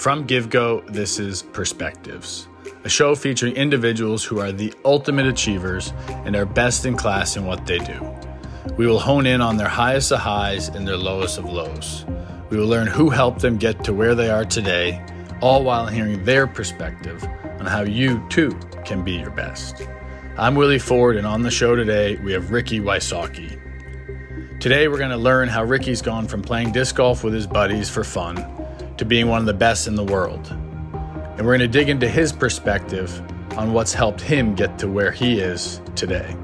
From GiveGo, this is Perspectives, a show featuring individuals who are the ultimate achievers and are best in class in what they do. We will hone in on their highest of highs and their lowest of lows. We will learn who helped them get to where they are today, all while hearing their perspective on how you too can be your best. I'm Willie Ford, and on the show today, we have Ricky Wysocki. Today, we're going to learn how Ricky's gone from playing disc golf with his buddies for fun to being one of the best in the world. And we're going to dig into his perspective on what's helped him get to where he is today.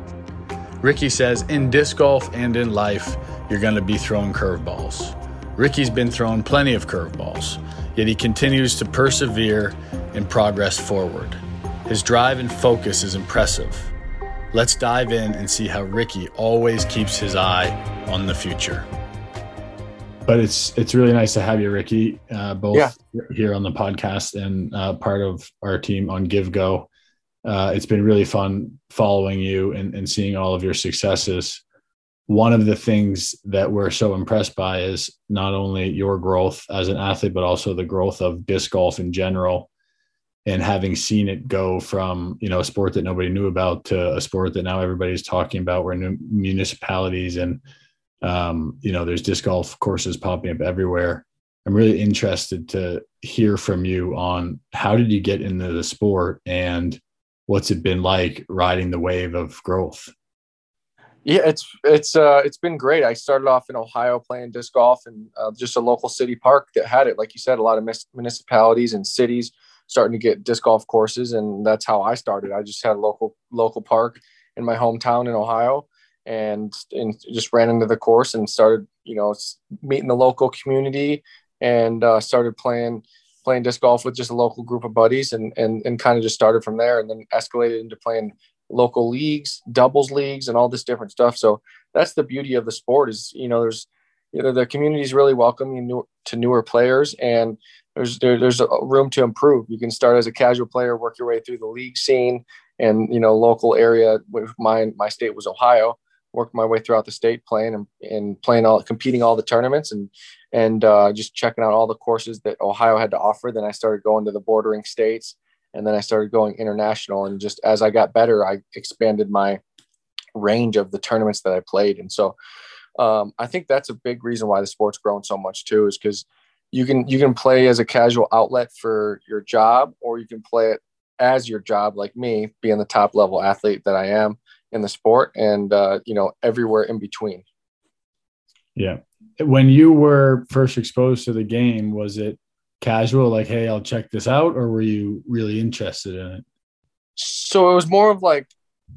Ricky says in disc golf and in life, you're going to be throwing curveballs. Ricky's been throwing plenty of curveballs, yet he continues to persevere and progress forward. His drive and focus is impressive. Let's dive in and see how Ricky always keeps his eye on the future but it's it's really nice to have you, Ricky, uh, both yeah. here on the podcast and uh, part of our team on GiveGo. Uh, it's been really fun following you and, and seeing all of your successes. One of the things that we're so impressed by is not only your growth as an athlete, but also the growth of disc golf in general. And having seen it go from you know a sport that nobody knew about to a sport that now everybody's talking about, where new municipalities and um, you know, there's disc golf courses popping up everywhere. I'm really interested to hear from you on how did you get into the sport and what's it been like riding the wave of growth? Yeah, it's it's uh, it's been great. I started off in Ohio playing disc golf in uh, just a local city park that had it. Like you said, a lot of municipalities and cities starting to get disc golf courses, and that's how I started. I just had a local local park in my hometown in Ohio, and and just ran into the course and started you know meeting the local community and uh, started playing playing disc golf with just a local group of buddies and and and kind of just started from there and then escalated into playing local leagues doubles leagues and all this different stuff so that's the beauty of the sport is you know there's you know the community is really welcoming new, to newer players and there's there, there's a room to improve you can start as a casual player work your way through the league scene and you know local area my my state was ohio worked my way throughout the state playing and, and playing all competing all the tournaments and and uh, just checking out all the courses that Ohio had to offer. Then I started going to the bordering states and then I started going international. And just as I got better, I expanded my range of the tournaments that I played. And so um, I think that's a big reason why the sport's grown so much too, is because you can you can play as a casual outlet for your job, or you can play it as your job, like me, being the top level athlete that I am in the sport and uh, you know everywhere in between. Yeah. When you were first exposed to the game was it casual like hey i'll check this out or were you really interested in it? So it was more of like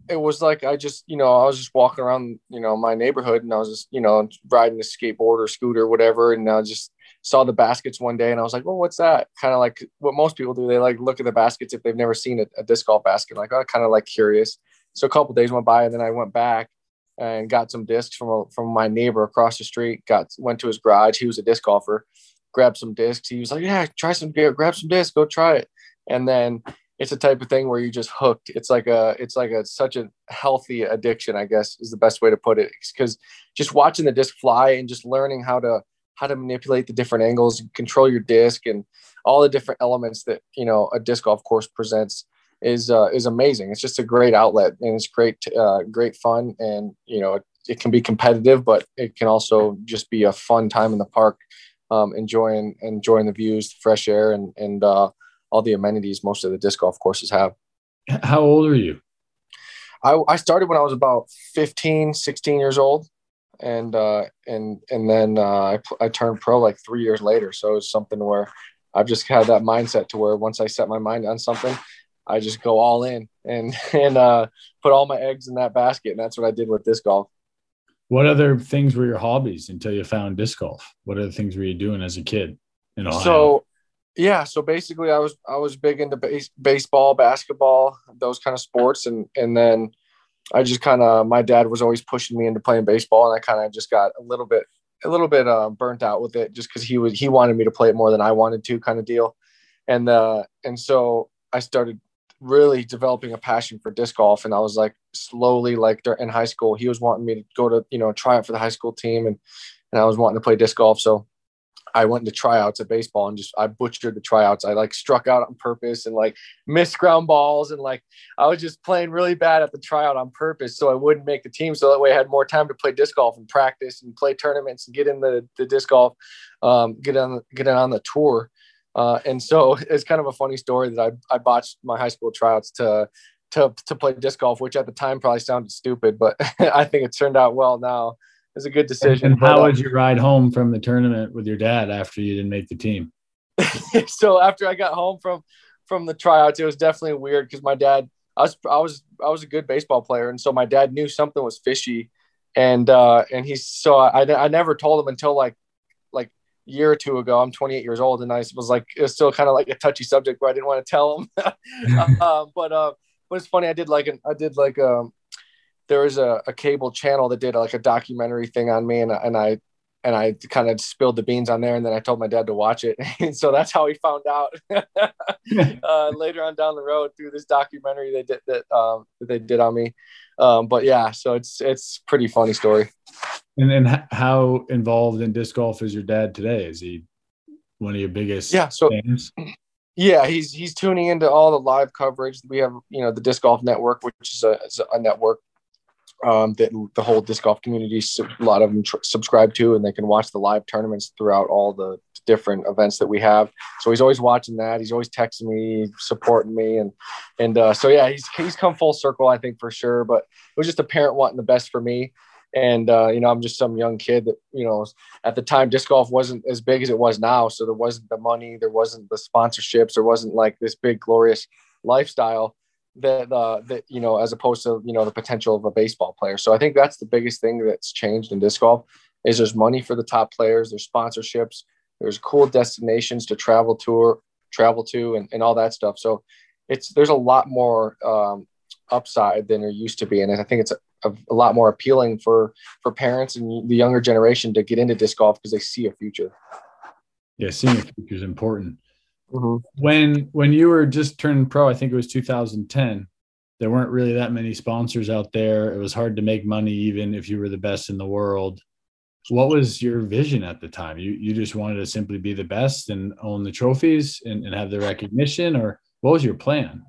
it was like i just you know i was just walking around you know my neighborhood and i was just you know riding a skateboard or scooter or whatever and i just saw the baskets one day and i was like well what's that kind of like what most people do they like look at the baskets if they've never seen a, a disc golf basket like i kind of like curious so a couple days went by, and then I went back and got some discs from a, from my neighbor across the street. Got went to his garage. He was a disc golfer. Grabbed some discs. He was like, "Yeah, try some. Grab some discs. Go try it." And then it's a type of thing where you're just hooked. It's like a it's like a such a healthy addiction, I guess is the best way to put it. Because just watching the disc fly and just learning how to how to manipulate the different angles and control your disc and all the different elements that you know a disc golf course presents is uh, is amazing. It's just a great outlet and it's great uh, great fun and you know it, it, can be competitive, but it can also just be a fun time in the park, um, enjoying enjoying the views, the fresh air, and and uh, all the amenities most of the disc golf courses have. How old are you? I, I started when I was about 15, 16 years old. And, uh, and, and then, uh, I, I turned pro like three years later. So it's something where I've just had that mindset to where once I set my mind on something, I just go all in and and uh, put all my eggs in that basket, and that's what I did with disc golf. What other things were your hobbies until you found disc golf? What other things were you doing as a kid in Ohio? So, yeah, so basically, I was I was big into base, baseball, basketball, those kind of sports, and and then I just kind of my dad was always pushing me into playing baseball, and I kind of just got a little bit a little bit uh, burnt out with it, just because he was he wanted me to play it more than I wanted to, kind of deal, and uh, and so I started really developing a passion for disc golf. And I was like slowly like in high school, he was wanting me to go to, you know, try out for the high school team and, and I was wanting to play disc golf. So I went to tryouts at baseball and just I butchered the tryouts. I like struck out on purpose and like missed ground balls and like I was just playing really bad at the tryout on purpose so I wouldn't make the team. So that way I had more time to play disc golf and practice and play tournaments and get in the, the disc golf, um, get on get on the tour. Uh, and so it's kind of a funny story that I, I botched my high school tryouts to to to play disc golf, which at the time probably sounded stupid, but I think it turned out well now was a good decision. And how but, was your ride home from the tournament with your dad after you didn't make the team? so after I got home from from the tryouts, it was definitely weird because my dad, I was I was I was a good baseball player, and so my dad knew something was fishy, and uh, and he so I I never told him until like like a year or two ago. I'm 28 years old, and I was like it was still kind of like a touchy subject where I didn't want to tell him. uh, but uh, but it's funny. I did like an I did like um there was a, a cable channel that did like a documentary thing on me and, and I and I kind of spilled the beans on there and then I told my dad to watch it. And so that's how he found out uh, later on down the road through this documentary they did that, um, that they did on me. Um, but yeah, so it's, it's pretty funny story. And then how involved in disc golf is your dad today? Is he one of your biggest yeah, so, fans? Yeah, he's, he's tuning into all the live coverage. We have, you know, the disc golf network, which is a, is a network um, that the whole disc golf community, a lot of them tr- subscribe to, and they can watch the live tournaments throughout all the different events that we have. So he's always watching that. He's always texting me, supporting me, and and uh, so yeah, he's he's come full circle, I think for sure. But it was just a parent wanting the best for me, and uh, you know, I'm just some young kid that you know, at the time, disc golf wasn't as big as it was now, so there wasn't the money, there wasn't the sponsorships, there wasn't like this big glorious lifestyle that uh, that you know as opposed to you know the potential of a baseball player. So I think that's the biggest thing that's changed in disc golf is there's money for the top players, there's sponsorships, there's cool destinations to travel to, travel to, and, and all that stuff. So it's there's a lot more um, upside than there used to be, and I think it's a, a, a lot more appealing for for parents and the younger generation to get into disc golf because they see a future. Yeah, seeing a future is important. Mm-hmm. When when you were just turning pro, I think it was 2010. There weren't really that many sponsors out there. It was hard to make money, even if you were the best in the world. What was your vision at the time? You you just wanted to simply be the best and own the trophies and, and have the recognition, or what was your plan?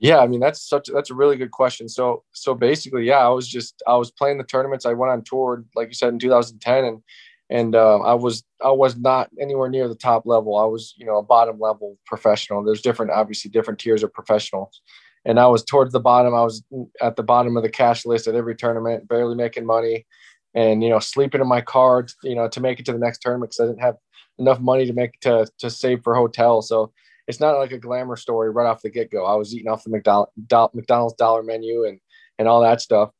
Yeah, I mean that's such that's a really good question. So so basically, yeah, I was just I was playing the tournaments. I went on tour, like you said, in 2010, and and uh, I was I was not anywhere near the top level. I was you know a bottom level professional. There's different obviously different tiers of professionals, and I was towards the bottom. I was at the bottom of the cash list at every tournament, barely making money, and you know sleeping in my car you know to make it to the next tournament because I didn't have enough money to make to to save for hotel. So it's not like a glamour story right off the get go. I was eating off the McDonald's dollar menu and and all that stuff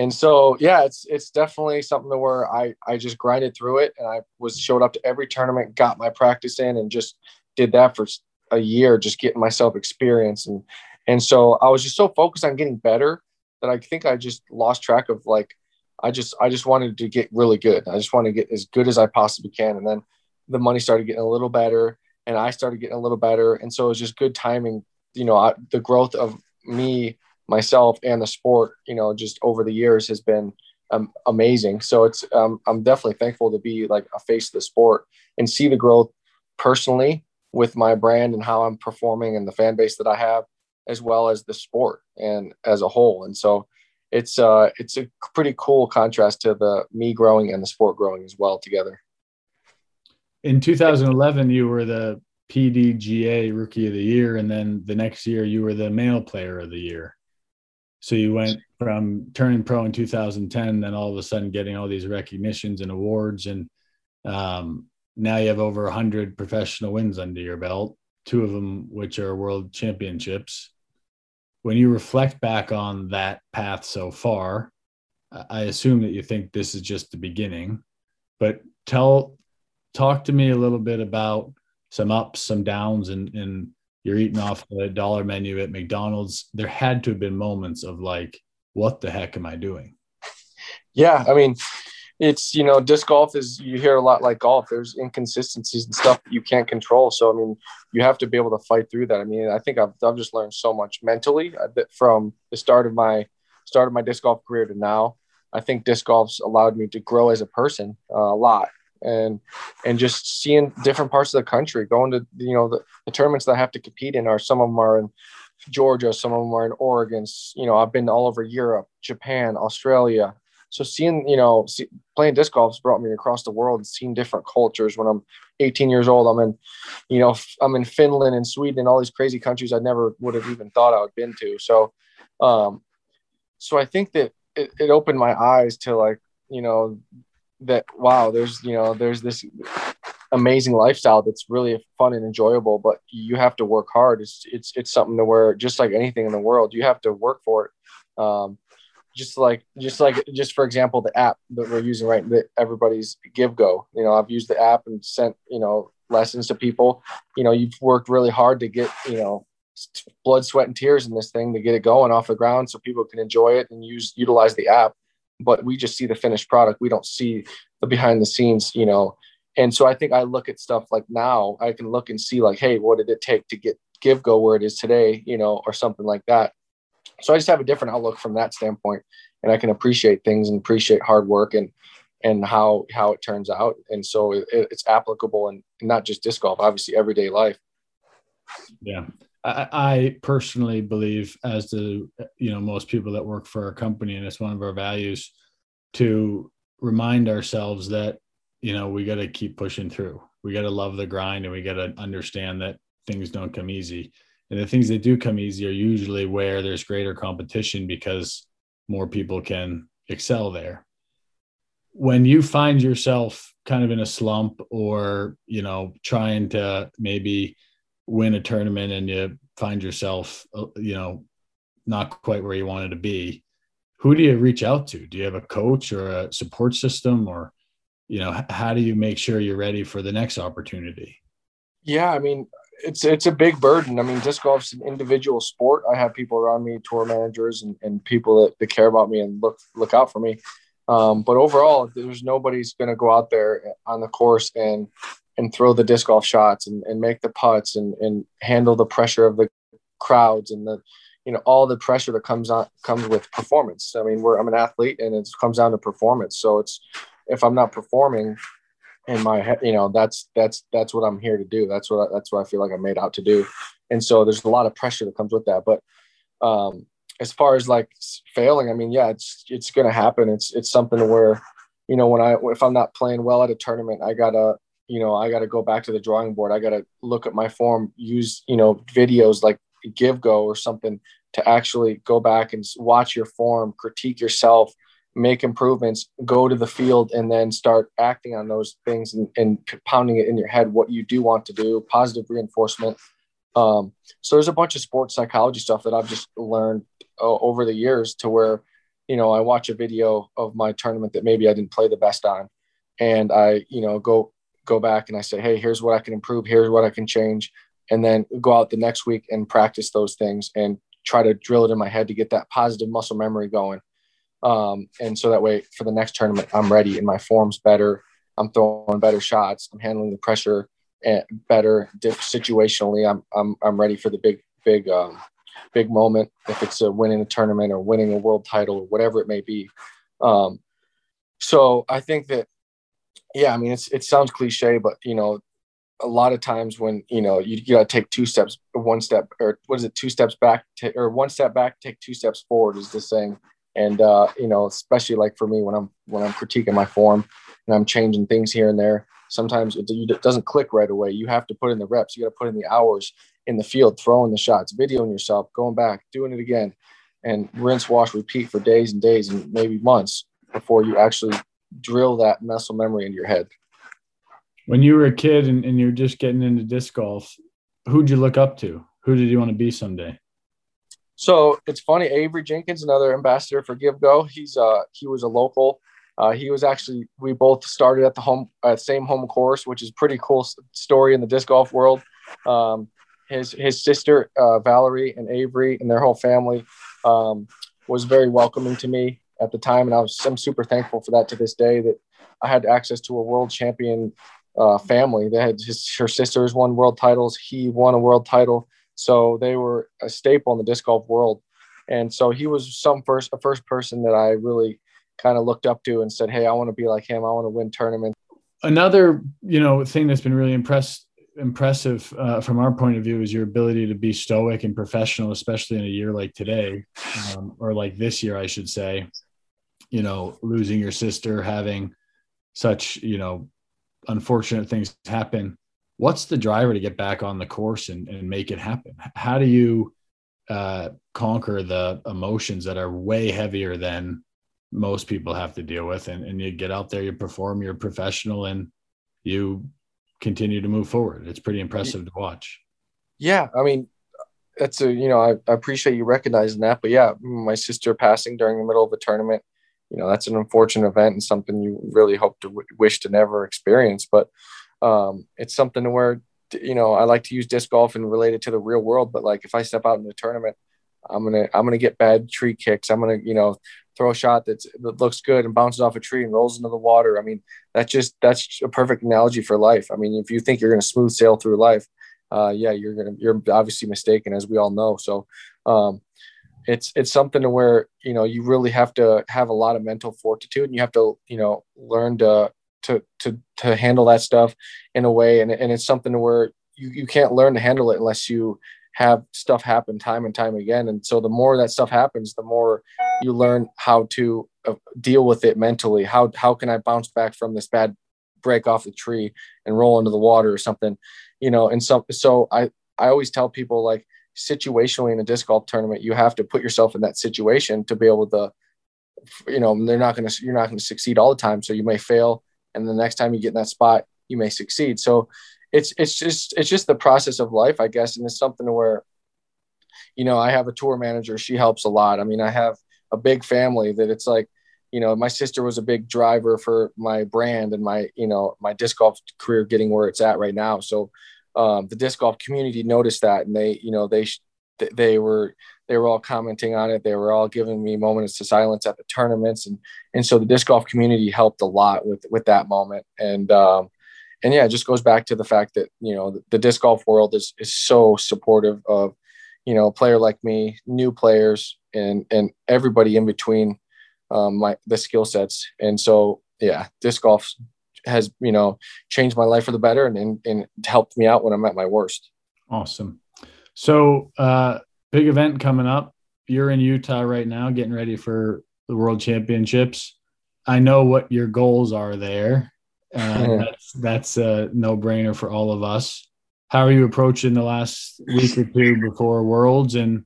and so yeah it's it's definitely something where i i just grinded through it and i was showed up to every tournament got my practice in and just did that for a year just getting myself experience. And and so i was just so focused on getting better that i think i just lost track of like i just i just wanted to get really good. I just wanted to get as good as i possibly can. And then the money started getting a little better and i started getting a little better. And so it was just good timing you know I, the growth of me myself and the sport, you know, just over the years has been um, amazing. So it's um, I'm definitely thankful to be like a face of the sport and see the growth personally with my brand and how I'm performing and the fan base that I have, as well as the sport and as a whole. And so it's uh it's a pretty cool contrast to the me growing and the sport growing as well together. In 2011, you were the PDGA Rookie of the Year, and then the next year you were the Male Player of the Year. So you went from turning pro in 2010, then all of a sudden getting all these recognitions and awards, and um, now you have over 100 professional wins under your belt, two of them which are world championships. When you reflect back on that path so far, I assume that you think this is just the beginning. But tell, talk to me a little bit about some ups, some downs, and and you're eating off the dollar menu at McDonald's, there had to have been moments of like, what the heck am I doing? Yeah, I mean, it's you know disc golf is you hear a lot like golf. There's inconsistencies and stuff you can't control. So i mean you have to be able to fight through that. I mean i think i've, I've just learned so much mentally uh, from the start of my start of my disc golf career to now. I think disc golf's allowed me to grow as a person uh, a lot and and just seeing different parts of the country going to you know the, the tournaments that i have to compete in are some of them are in georgia some of them are in oregon you know i've been all over europe japan australia so seeing, you know, see, playing disc golf has brought me across the world and seeing different cultures. When I'm 18 years old, I'm in, you know, I'm in Finland and Sweden and all these crazy countries I never would have even thought I would been to. So, um, so I think that it, it opened my eyes to like, you know, that wow, there's, you know, there's this amazing lifestyle that's really fun and enjoyable, but you have to work hard. It's it's it's something to where just like anything in the world, you have to work for it. Um, just like just like just for example the app that we're using right that everybody's GiveGo you know i've used the app and sent you know lessons to people you know you've worked really hard to get you know blood sweat and tears in this thing to get it going off the ground so people can enjoy it and use utilize the app but we just see the finished product we don't see the behind the scenes you know and so i think i look at stuff like now i can look and see like hey what did it take to get GiveGo where it is today you know or something like that so I just have a different outlook from that standpoint, and I can appreciate things and appreciate hard work and and how how it turns out. And so it, it's applicable and not just disc golf, obviously everyday life. Yeah. I, personally believe, as do you know most people that work for our company, and it's one of our values, to remind ourselves that you know we got to keep pushing through. We got to love the grind, and we got to understand that things don't come easy and the things that do come easy are usually where there's greater competition because more people can excel there when you find yourself kind of in a slump or you know trying to maybe win a tournament and you find yourself uh, you know not quite where you wanted to be who do you reach out to do you have a coach or a support system or you know how do you make sure you're ready for the next opportunity yeah i mean it's it's a big burden. I mean, disc golf's an individual sport. I have people around me, tour managers, and, and people that, that care about me and look look out for me. Um, but overall, there's nobody's going to go out there on the course and and throw the disc golf shots and, and make the putts and, and handle the pressure of the crowds and the you know all the pressure that comes on comes with performance. I mean, we're I'm an athlete and it comes down to performance. So it's if I'm not performing, in my head you know that's that's that's what i'm here to do that's what I, that's what i feel like i'm made out to do and so there's a lot of pressure that comes with that but um as far as like failing i mean yeah it's it's gonna happen it's it's something where you know when i if i'm not playing well at a tournament i gotta you know i gotta go back to the drawing board i gotta look at my form use you know videos like GiveGo or something to actually go back and watch your form critique yourself make improvements, go to the field, and then start acting on those things and, and pounding it in your head what you do want to do, positive reinforcement. Um, so there's a bunch of sports psychology stuff that I've just learned uh, over the years to where, you know, I watch a video of my tournament that maybe I didn't play the best on, and I, you know, go go back and I say, hey, here's what I can improve, here's what I can change, and then go out the next week and practice those things and try to drill it in my head to get that positive muscle memory going um, and so that way for the next tournament, I'm ready and my form's better. I'm throwing better shots. I'm handling the pressure eh, better situationally. I'm, I'm, I'm ready for the big, big, um, big moment. If it's a winning a tournament or winning a world title or whatever it may be. Um, so I think that, yeah, I mean, it's, it sounds cliche, but you know, a lot of times when, you know, you, you got to take two steps, one step, or what is it? Two steps back, or one step back, take two steps forward is the saying and uh, you know especially like for me when i'm when i'm critiquing my form and i'm changing things here and there sometimes it, it doesn't click right away you have to put in the reps you got to put in the hours in the field throwing the shots videoing yourself going back doing it again and rinse wash repeat for days and days and maybe months before you actually drill that muscle memory into your head when you were a kid and, and you're just getting into disc golf who'd you look up to who did you want to be someday so it's funny. Avery Jenkins, another ambassador for GiveGo, he's uh he was a local. Uh, he was actually we both started at the home uh, same home course, which is pretty cool story in the disc golf world. Um, his his sister uh, Valarie and Avery and their whole family um, was very welcoming to me. At the time, and I was I'm super thankful for that to this day. That I had access to a world champion uh, family. They had his her sisters won world titles. He won a world title, so they were a staple in the disc golf world. And so he was some first a first person that I really kind of looked up to and said, "Hey, I want to be like him. I want to win tournaments." Another, you know, thing that's been really impressed impressive uh, from our point of view is your ability to be stoic and professional, especially in a year like today, um, or like this year, I should say. You know, losing your sister, having such you know unfortunate things happen. What's the driver to get back on the course and, and make it happen? How do you uh, conquer the emotions that are way heavier than most people have to deal with? And, and you get out there, you perform, you're professional, and you continue to move forward. It's pretty impressive to watch. Yeah, I mean, that's a you know I, I, appreciate you recognizing that, but yeah, my sister passing during the middle of a tournament, you know, that's an unfortunate event and something you really hope to w- wish to never experience. But um, it's something to where you know I like to use disc golf and relate it to the real world. But like if I step out in the tournament, I'm gonna I'm gonna get bad tree kicks. I'm gonna you know throw a shot that looks good and bounces off a tree and rolls into the water. I mean, that's just that's a perfect analogy for life. I mean, if you think you're to smooth sail through life, uh, yeah, you're gonna you're obviously mistaken, as we all know. So, um, it's it's something to where you know you really have to have a lot of mental fortitude, and you have to you know learn to to to to handle that stuff in a way, and and it's something to where you you can't learn to handle it unless you have stuff happen time and time again. And so the more that stuff happens, the more you learn how to uh, deal with it mentally. How how can I bounce back from this bad break off the tree and roll into the water or something, you know? And so so I I always tell people like situationally in a disc golf tournament, you have to put yourself in that situation to be able to, you know, they're not gonna you're not gonna succeed all the time. So you may fail, and the next time you get in that spot, you may succeed. So it's it's just it's just the process of life, I guess, and it's something where, you know, I have a tour manager. She helps a lot. I mean, I have a big family that it's like, you know, my sister was a big driver for my brand and my you know my disc golf career getting where it's at right now. So um, the disc golf community noticed that, and they you know they they were they were all commenting on it. They were all giving me moments of silence at the tournaments, and and so the disc golf community helped a lot with with that moment. And um, and yeah, it just goes back to the fact that you know the, the disc golf world is is so supportive of you know a player like me, new players, and and everybody in between um, my the skill sets. And so yeah, disc golf has you know changed my life for the better and, and and helped me out when I'm at my worst. Awesome. So uh, big event coming up. You're in Utah right now, getting ready for the World Championships. I know what your goals are there. Uh, that's that's a no brainer for all of us. How are you approaching the last week or two before Worlds? And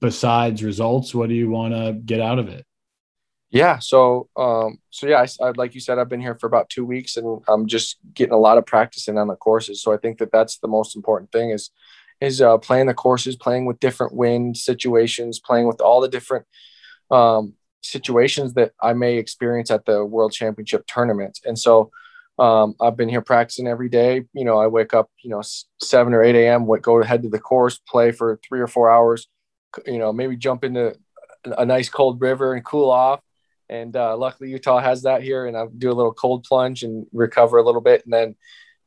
besides results, what do you want to get out of it? Yeah, so um, so yeah, I, I, like you said, I've been here for about two weeks, and I'm just getting a lot of practice in on the courses. So I think that that's the most important thing is is uh, playing the courses, playing with different wind situations, playing with all the different um, situations that I may experience at the World Championship tournament. And so um, I've been here practicing every day. You know, I wake up, you know, seven or 8 a.m., what go head to the course, play for three or four hours, you know, maybe jump into a nice cold river and cool off. And uh, luckily, Utah has that here. And I do a little cold plunge and recover a little bit and then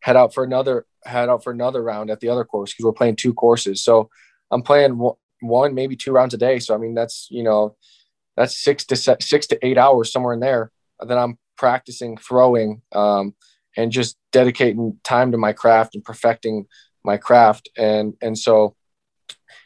head out for another, head out for another round at the other course because we're playing two courses. So I'm playing one, maybe two rounds a day. So, I mean, that's, you know, that's six to six to eight hours somewhere in there. Then I'm practicing throwing um, and just dedicating time to my craft and perfecting my craft. And and so,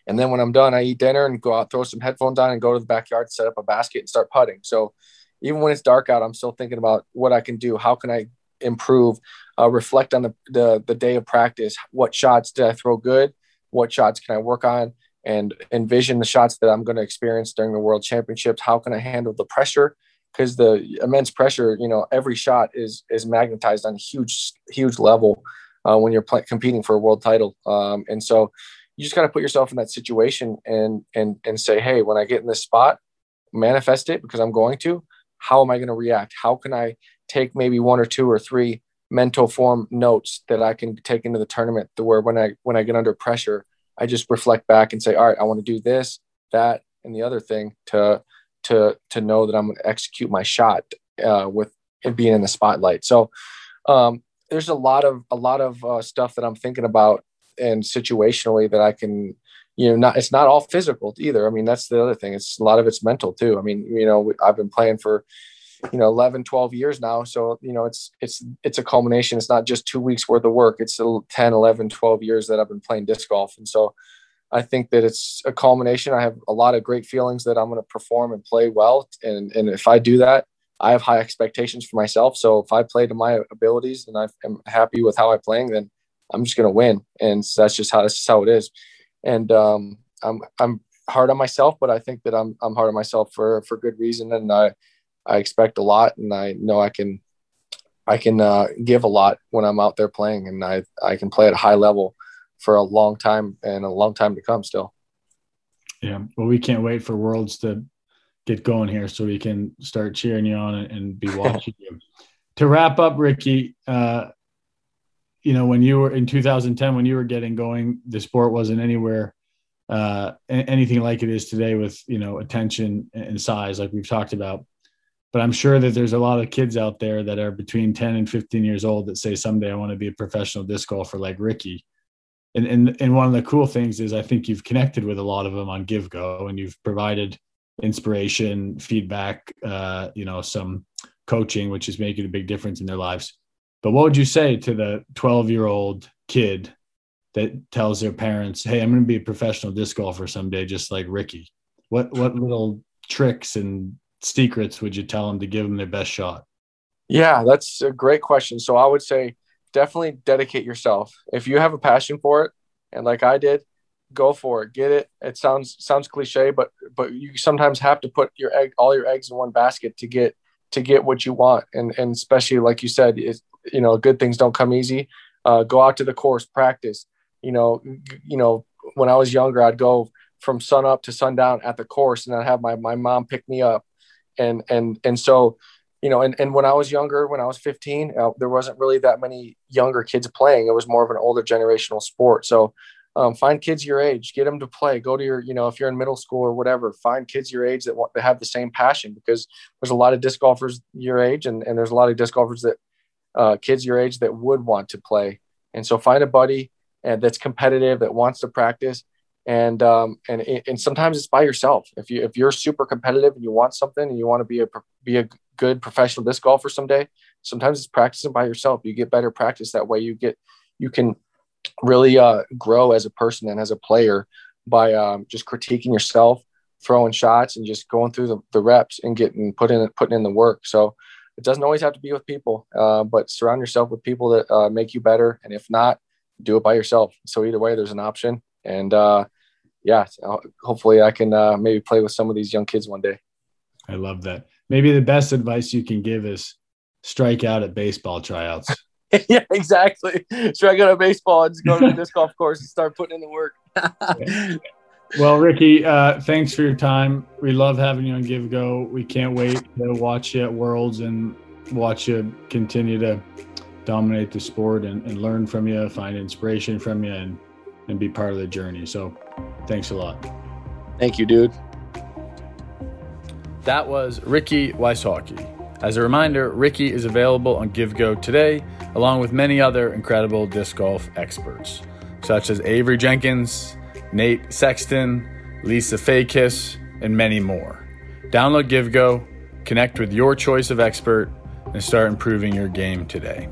and then when I'm done, I eat dinner and go out, throw some headphones on, and go to the backyard, set up a basket, and start putting. So even when it's dark out, I'm still thinking about what I can do. How can I improve? Uh, reflect on the, the the day of practice. What shots did I throw good? What shots can I work on? And envision the shots that I'm going to experience during the World Championships. How can I handle the pressure? because the immense pressure, you know, every shot is is magnetized on a huge huge level uh, when you're competing for a world title. Um, and so you just got to put yourself in that situation and and and say, hey, when I get in this spot, manifest it because I'm going to. How am I going to react? How can I take maybe one or two or three mental form notes that I can take into the tournament to where when I when I get under pressure, I just reflect back and say, all right, I want to do this, that, and the other thing to to to know that I'm going to execute my shot uh, with it being in the spotlight. So um, there's a lot of a lot of uh, stuff that I'm thinking about and situationally that I can you know not it's not all physical either. I mean that's the other thing. It's a lot of it's mental too. I mean you know I've been playing for you know 11 12 years now so you know it's it's it's a culmination it's not just two weeks worth of work it's 10 11 12 years that i've been playing disc golf and so I think that it's a culmination. I have a lot of great feelings that I'm going to perform and play well. And, and if I do that, I have high expectations for myself. So if I play to my abilities and I am happy with how I'm playing, then I'm just going to win. And that's just how that's just how it is. And um, I'm I'm hard on myself, but I think that I'm I'm hard on myself for for good reason. And I I expect a lot, and I know I can I can uh, give a lot when I'm out there playing, and I I can play at a high level for a long time and a long time to come still. Yeah. Well, we can't wait for Worlds to get going here so we can start cheering you on and, be watching you. To wrap up, Ricky, uh, you know, when you were in 2010, when you were getting going, the sport wasn't anywhere uh, anything like it is today with, you know, attention and size, like we've talked about. But I'm sure that there's a lot of kids out there that are between 10 and 15 years old that say someday I want to be a professional disc golfer like Ricky and, and and one of the cool things is I think you've connected with a lot of them on GiveGo and you've provided inspiration, feedback, uh, you know, some coaching, which is making a big difference in their lives. But what would you say to the 12 year old kid that tells their parents, "Hey, I'm going to be a professional disc golfer someday, just like Ricky"? What what little tricks and secrets would you tell them to give them their best shot? Yeah, that's a great question. So I would say definitely dedicate yourself. If you have a passion for it, and like I did, go for it. Get it. It sounds sounds cliche, but but you sometimes have to put your egg all your eggs in one basket to get to get what you want. And and especially like you said, is you know good things don't come easy. Uh, go out to the course, practice. You know, you know when I was younger, I'd go from sun up to sundown at the course, and I'd have my my mom pick me up, and and and so you know, and, and when I was younger, when I was 15, uh, there wasn't really that many younger kids playing. It was more of an older generational sport. So um, find kids your age, get them to play. Go to your, you know, if you're in middle school or whatever, find kids your age that want to have the same passion because there's a lot of disc golfers your age, and, and there's a lot of disc golfers that uh, kids your age that would want to play. And so find a buddy and that's competitive that wants to practice. And um, and and sometimes it's by yourself. If you if you're super competitive and you want something and you want to be a be a good professional disc golfer someday, sometimes it's practicing by yourself. You get better practice that way. You get you can really uh, grow as a person and as a player by um, just critiquing yourself, throwing shots, and just going through the, the reps and getting put in putting in the work. So it doesn't always have to be with people, uh, but surround yourself with people that uh, make you better. And if not, do it by yourself. So either way, there's an option. And uh, yeah, hopefully I can uh, maybe play with some of these young kids one day. I love that maybe the best advice you can give is strike out at baseball tryouts. yeah, exactly. Strike out at baseball and just go to the disc golf course and start putting in the work. Well, Ricky, uh, thanks for your time. We love having you on GiveGo. We can't wait to watch you at Worlds and watch you continue to dominate the sport and, and learn from you, find inspiration from you, and, and be part of the journey. So thanks a lot. Thank you, dude. That was Ricky Wysocki. As a reminder, Ricky is available on GiveGo today, along with many other incredible disc golf experts, such as Avery Jenkins, Nate Sexton, Lisa Fajkus, and many more. Download GiveGo, connect with your choice of expert, and start improving your game today.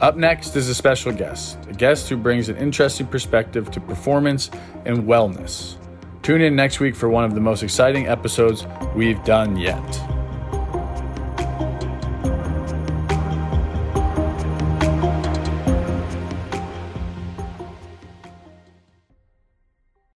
Up next is a special guest, a guest who brings an interesting perspective to performance and wellness. Tune in next week for one of the most exciting episodes we've done yet.